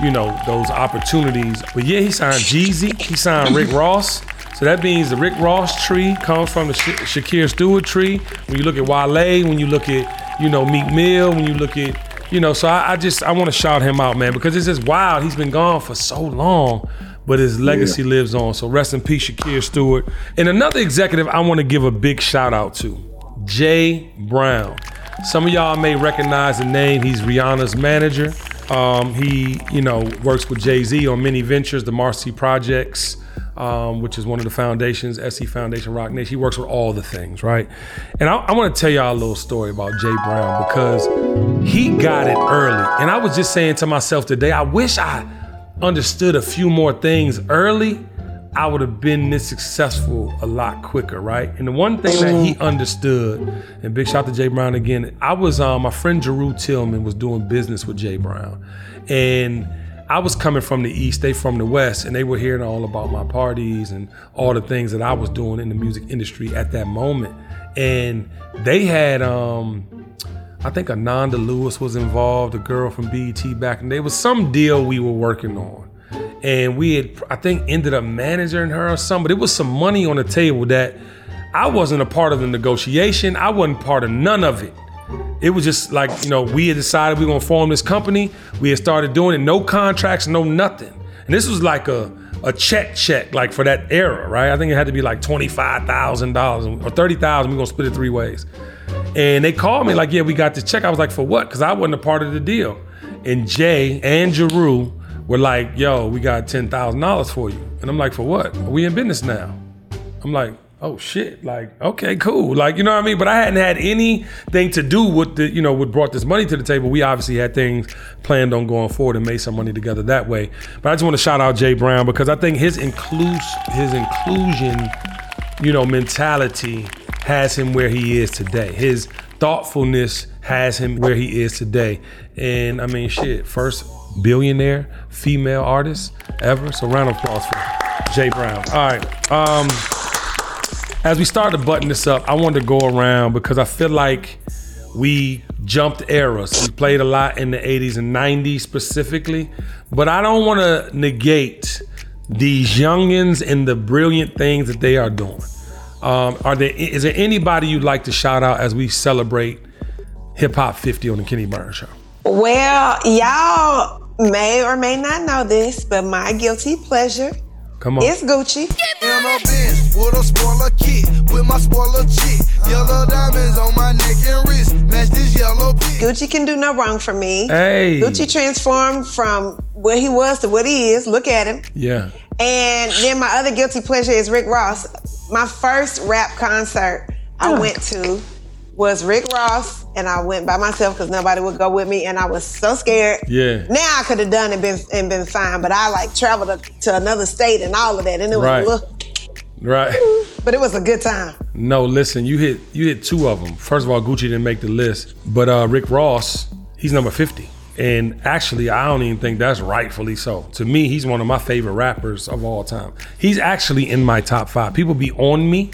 you know, those opportunities. But yeah, he signed Jeezy. He signed Rick Ross. So that means the Rick Ross tree comes from the Sha- Shakir Stewart tree. When you look at Wale, when you look at, you know, Meek Mill, when you look at, you know, so I, I just I want to shout him out, man, because it's just wild. He's been gone for so long, but his legacy lives on. So rest in peace, Shakir Stewart. And another executive I want to give a big shout out to, Jay Brown. Some of y'all may recognize the name. He's Rihanna's manager. Um, he, you know, works with Jay Z on many ventures, the Marcy Projects, um, which is one of the foundations, SE Foundation, Roc Nation. He works with all the things, right? And I, I want to tell y'all a little story about Jay Brown because he got it early. And I was just saying to myself today, I wish I understood a few more things early. I would have been this successful a lot quicker, right? And the one thing that he understood, and big shout to Jay Brown again, I was um, my friend Jeru Tillman was doing business with Jay Brown, and I was coming from the east, they from the west, and they were hearing all about my parties and all the things that I was doing in the music industry at that moment, and they had um, I think Ananda Lewis was involved, a girl from BET back, and there was some deal we were working on and we had I think ended up managing her or something. But it was some money on the table that I wasn't a part of the negotiation. I wasn't part of none of it. It was just like, you know, we had decided we were gonna form this company. We had started doing it, no contracts, no nothing. And this was like a a check check, like for that era, right? I think it had to be like $25,000 or 30000 We're gonna split it three ways. And they called me like, yeah, we got the check. I was like, for what? Because I wasn't a part of the deal. And Jay and Jeru were like, yo, we got $10,000 for you. And I'm like, for what? We in business now. I'm like, oh shit, like, okay, cool. Like, you know what I mean? But I hadn't had anything to do with the, you know, what brought this money to the table. We obviously had things planned on going forward and made some money together that way. But I just want to shout out Jay Brown because I think his inclus his inclusion, you know, mentality has him where he is today. His thoughtfulness has him where he is today. And I mean, shit, first billionaire female artist ever. So round of applause for Jay Brown. All right. Um, as we start to button this up, I wanted to go around because I feel like we jumped eras. We played a lot in the 80s and 90s specifically, but I don't want to negate these youngins and the brilliant things that they are doing. Um, are there is there anybody you'd like to shout out as we celebrate Hip Hop 50 on the Kenny Burns Show? Well, y'all may or may not know this, but my guilty pleasure Come on. It's Gucci. In a Benz with a spoiler kit, with my spoiler chick. Yellow diamonds on my neck and wrist, match this yellow pin. Gucci can do no wrong for me. Hey. Gucci transformed from where he was to what he is. Look at him. Yeah. And then my other guilty pleasure is Rick Ross. My first rap concert I went to was Rick Ross, and I went by myself because nobody would go with me, and I was so scared. Yeah. Now I could have done it been and been fine, but I like traveled to, to another state and all of that, and it was Right. a little, Right. but it was a good time. No, listen, you hit you hit two of them. First of all, Gucci didn't make the list, but uh, Rick Ross, he's number fifty, and actually, I don't even think that's rightfully so. To me, he's one of my favorite rappers of all time. He's actually in my top five. People be on me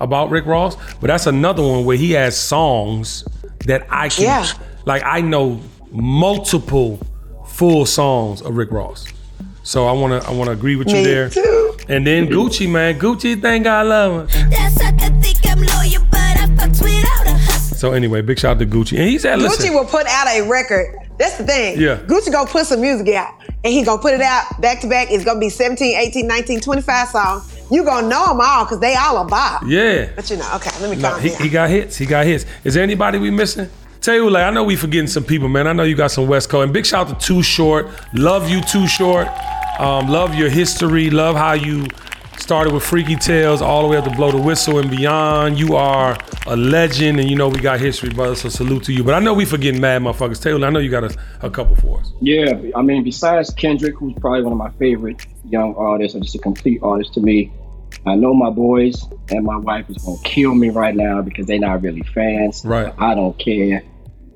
about Rick Ross, but that's another one where he has songs that I can, Yeah. like, I know multiple full songs of Rick Ross. So I wanna I wanna agree with you Me there. too. And then Gucci, man, Gucci, thank God love her. That sucker think I'm loyal, but I fucks without a hustle. So anyway, big shout out to Gucci. And he said, listen, Gucci will put out a record. That's the thing. Yeah. Gucci gonna put some music out, and he gonna put it out back to back. It's gonna be 17, 18, 19, 25 songs. You gonna know them all because they all about. yeah. But you know, okay, let me No, calm he, down. he got hits. He got hits. Is there anybody we missing? Tell you, like, I know we forgetting some people, man. I know you got some West Coast. And big shout out to Too Short. Love you, Too Short. Um, love your history. Love how you started with Freaky Tales all the way up to Blow the Whistle and beyond. You are a legend, and you know we got history, brother. So salute to you. But I know we forgetting mad motherfuckers. Taylor, I know you got a, a couple for us. Yeah, I mean, besides Kendrick, who's probably one of my favorite young artists, or just a complete artist to me, I know my boys and my wife is gonna kill me right now because they're not really fans. Right. I don't care.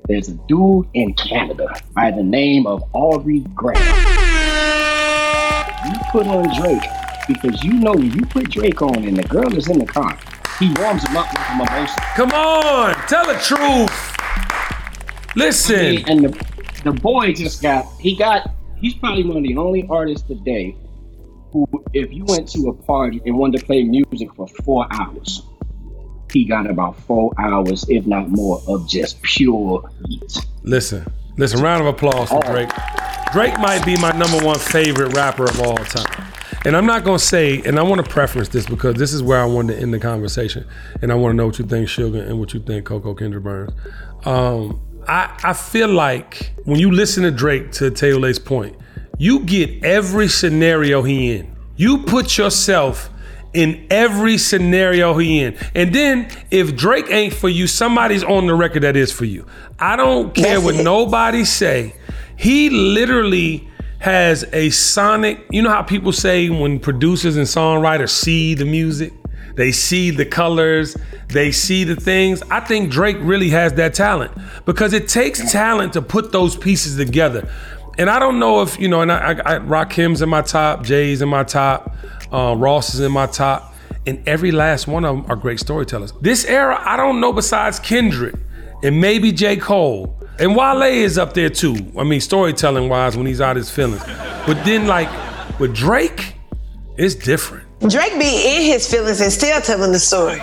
There's a dude in Canada by the name of Aubrey Graham. You put on Drake because you know when you put Drake on and the girl is in the car, he warms him up with a mimosa. Come on, tell the truth. Listen. and the, the boy just got he got he's probably one of the only artists today who if you went to a party and wanted to play music for four hours he got about four hours if not more of just pure heat Listen, listen, round of applause for Drake. Drake might be my number one favorite rapper of all time. And I'm not gonna say, and I want to preference this because this is where I wanted to end the conversation. And I want to know what you think, Sugar, and what you think, Coco Kendra Burns. Um, I, I feel like when you listen to Drake, to Taylor's point, you get every scenario he in. You put yourself in every scenario he in. And then if Drake ain't for you, somebody's on the record that is for you. I don't care what nobody say. He literally has a sonic, you know how people say when producers and songwriters see the music? They see the colors, they see the things. I think Drake really has that talent because it takes talent to put those pieces together. And I don't know if, you know, and I, I, I in my top, Jay's in my top, uh, Ross is in my top, and every last one of them are great storytellers. This era, I don't know besides Kendrick and maybe J. Cole. And Wale is up there too. I mean, storytelling wise, when he's out his feelings. But then, like, with Drake, it's different. Drake be in his feelings and still telling the story.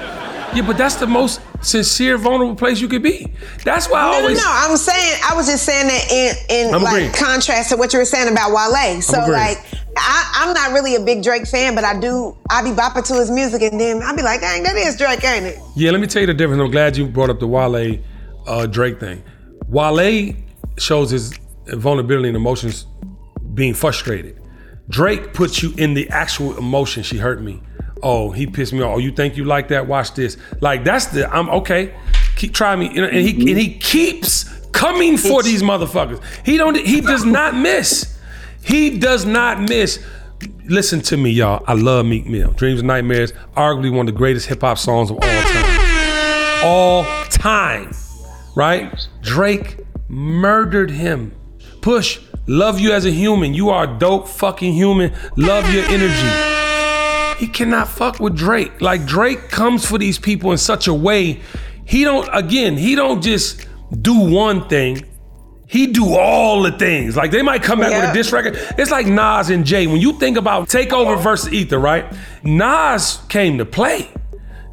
Yeah, but that's the most sincere, vulnerable place you could be. That's why I No, no, always. no. I'm saying I was just saying that in in I'm like agreeing. contrast to what you were saying about Wale. So like I, I'm not really a big Drake fan, but I do I be bopping to his music and then I be like, dang, that is Drake, ain't it? Yeah, let me tell you the difference. I'm glad you brought up the Wale uh, Drake thing. Wale shows his vulnerability and emotions being frustrated. Drake puts you in the actual emotion. She hurt me. Oh, he pissed me off. Oh, you think you like that? Watch this. Like that's the I'm okay. Keep trying me. You know, and he mm-hmm. and he keeps coming for these motherfuckers. He don't. He does not miss. He does not miss. Listen to me, y'all. I love Meek Mill. Dreams and Nightmares, arguably one of the greatest hip hop songs of all time. All time. Right? Drake murdered him. Push, love you as a human. You are a dope fucking human. Love your energy. He cannot fuck with Drake. Like Drake comes for these people in such a way. He don't again, he don't just do one thing. He do all the things. Like they might come back with a diss record. It's like Nas and Jay. When you think about Takeover versus Ether, right? Nas came to play.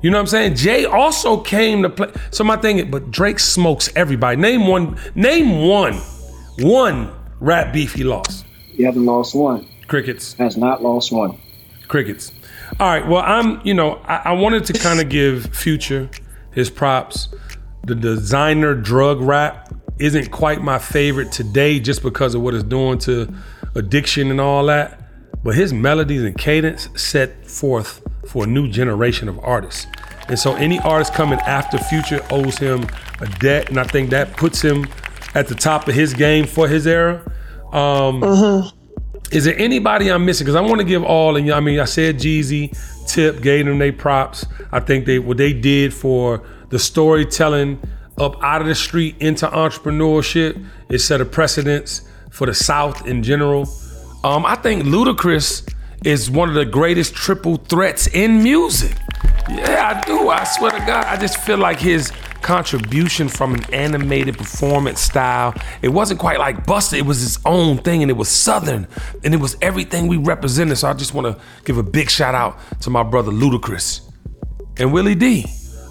You know what I'm saying? Jay also came to play. So my thing, is, but Drake smokes everybody. Name one. Name one. One rap beef he lost. You haven't lost one. Crickets. Has not lost one. Crickets. All right. Well, I'm. You know, I, I wanted to kind of give Future his props. The designer drug rap isn't quite my favorite today, just because of what it's doing to addiction and all that. But his melodies and cadence set forth for a new generation of artists. And so any artist coming after Future owes him a debt, and I think that puts him at the top of his game for his era. Um, is there anybody I'm missing? Because I want to give all, and I mean, I said Jeezy, Tip, gave them they props. I think they what they did for the storytelling up out of the street into entrepreneurship. It set a precedence for the South in general. Um, I think Ludacris is one of the greatest triple threats in music. Yeah, I do. I swear to God, I just feel like his contribution from an animated performance style, it wasn't quite like Busta. It was his own thing, and it was Southern, and it was everything we represented. So I just want to give a big shout out to my brother Ludacris and Willie D.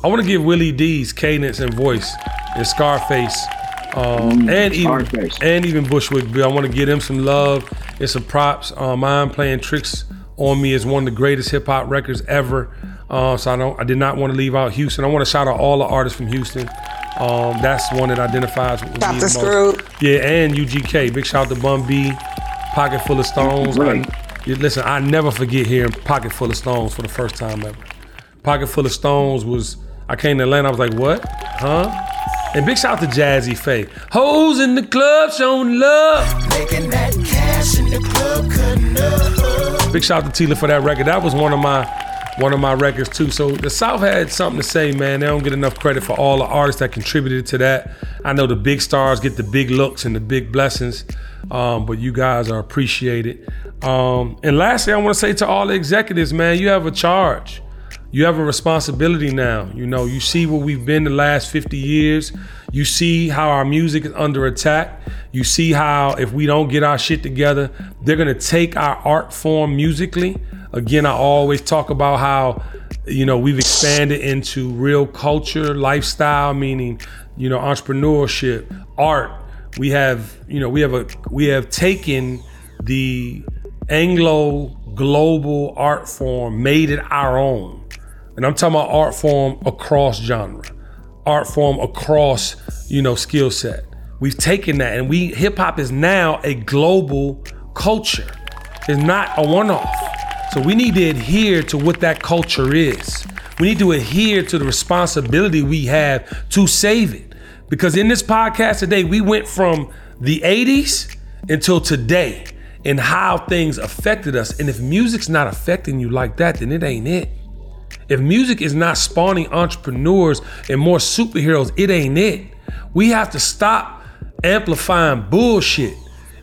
I want to give Willie D's cadence and voice and Scarface, um, and even and even Bushwick Bill. I want to give them some love and some props. Um, I'm playing tricks on me is one of the greatest hip hop records ever. Uh, so I don't, I did not want to leave out Houston. I want to shout out all the artists from Houston. Um, that's one that identifies with me Dr. the most. Screwed. Yeah, and UGK. Big shout out to Bun B, Pocket Full of Stones. Right. I- listen, I never forget hearing Pocket Full of Stones for the first time ever. Pocket Full of Stones was, I came to Atlanta, I was like, what? Huh? And big shout out to Jazze Pha. Hoes in the club showing love. Making that cash in the club, cutting up. Big shout out to Tela for that record. That was one of my one of my records too. So the South had something to say, man. They don't get enough credit for all the artists that contributed to that. I know the big stars get the big looks and the big blessings, um, but you guys are appreciated. Um, and lastly, I want to say to all the executives, man, you have a charge. You have a responsibility now. You know, you see where we've been the last 50 years. You see how our music is under attack. You see how if we don't get our shit together, they're gonna take our art form musically. Again, I always talk about how, you know, we've expanded into real culture, lifestyle, meaning, you know, entrepreneurship, art. We have, you know, we have a we have taken the Anglo global art form, made it our own. And I'm talking about art form across genre, art form across, you know, skill set. We've taken that and we hip hop is now a global culture. It's not a one-off. So we need to adhere to what that culture is. We need to adhere to the responsibility we have to save it. Because in this podcast today, we went from the 80s until today and how things affected us. And if music's not affecting you like that, then it ain't it. If music is not spawning entrepreneurs and more superheroes, it ain't it. We have to stop amplifying bullshit.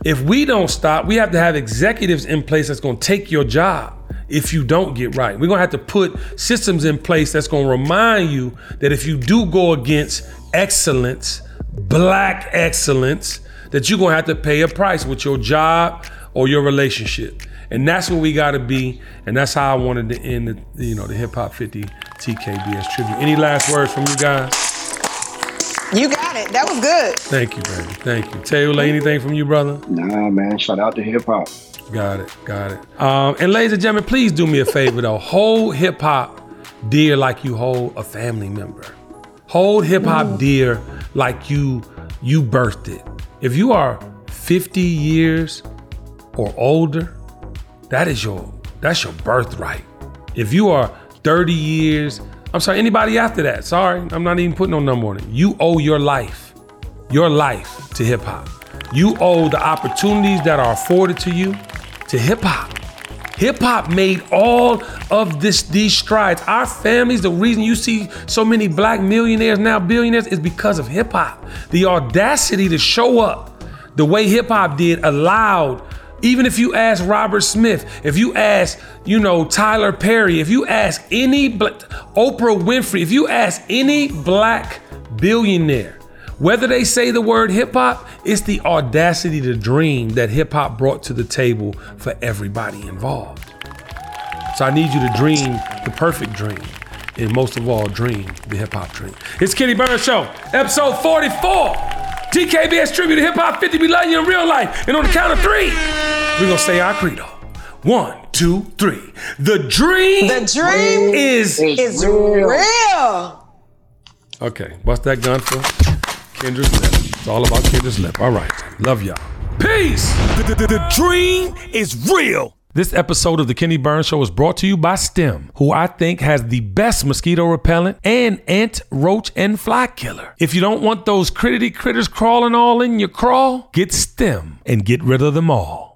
If we don't stop, we have to have executives in place that's gonna take your job if you don't get right. We're gonna have to put systems in place that's gonna remind you that if you do go against excellence, black excellence, that you're gonna have to pay a price with your job or your relationship. And that's what we gotta be. And that's how I wanted to end the, you know, the hip hop 50 TKBS tribute. Any last words from you guys? You got it. That was good. Thank you, baby. Thank you. Taylor, anything from you, brother? Nah, man. Shout out to hip hop. Got it. Got it. Um, and ladies and gentlemen, please do me a favor though. Hold hip hop dear like you hold a family member. Hold hip hop dear like you you birthed it. If you are 50 years or older, that is your that's your birthright. If you are 30 years, I'm sorry, anybody after that, sorry, I'm not even putting no number on it. You owe your life, your life to hip hop. You owe the opportunities that are afforded to you to hip hop. Hip hop made all of this these strides. Our families, the reason you see so many black millionaires now billionaires is because of hip hop. The audacity to show up the way hip hop did allowed even if you ask Robert Smith, if you ask, you know, Tyler Perry, if you ask any Oprah Winfrey, if you ask any black billionaire, whether they say the word hip hop, it's the audacity to dream that hip hop brought to the table for everybody involved. So I need you to dream the perfect dream. And most of all, dream the hip hop dream. It's Kenny Burns Show, episode 44. TKBS tribute to hip hop 50. We love you in real life. And on the count of three, we're going to say our credo. One, two, three. The dream, The dream is, is real. Okay, what's that gun for? Kendra's lip. It's all about Kendra's lip. All right. Love y'all. Peace. The, the- the dream is real. This episode of the Kenny Burns Show is brought to you by STEM, who I think has the best mosquito repellent and ant, roach, and fly killer. If you don't want those crittity critters crawling all in your crawl, get STEM and get rid of them all.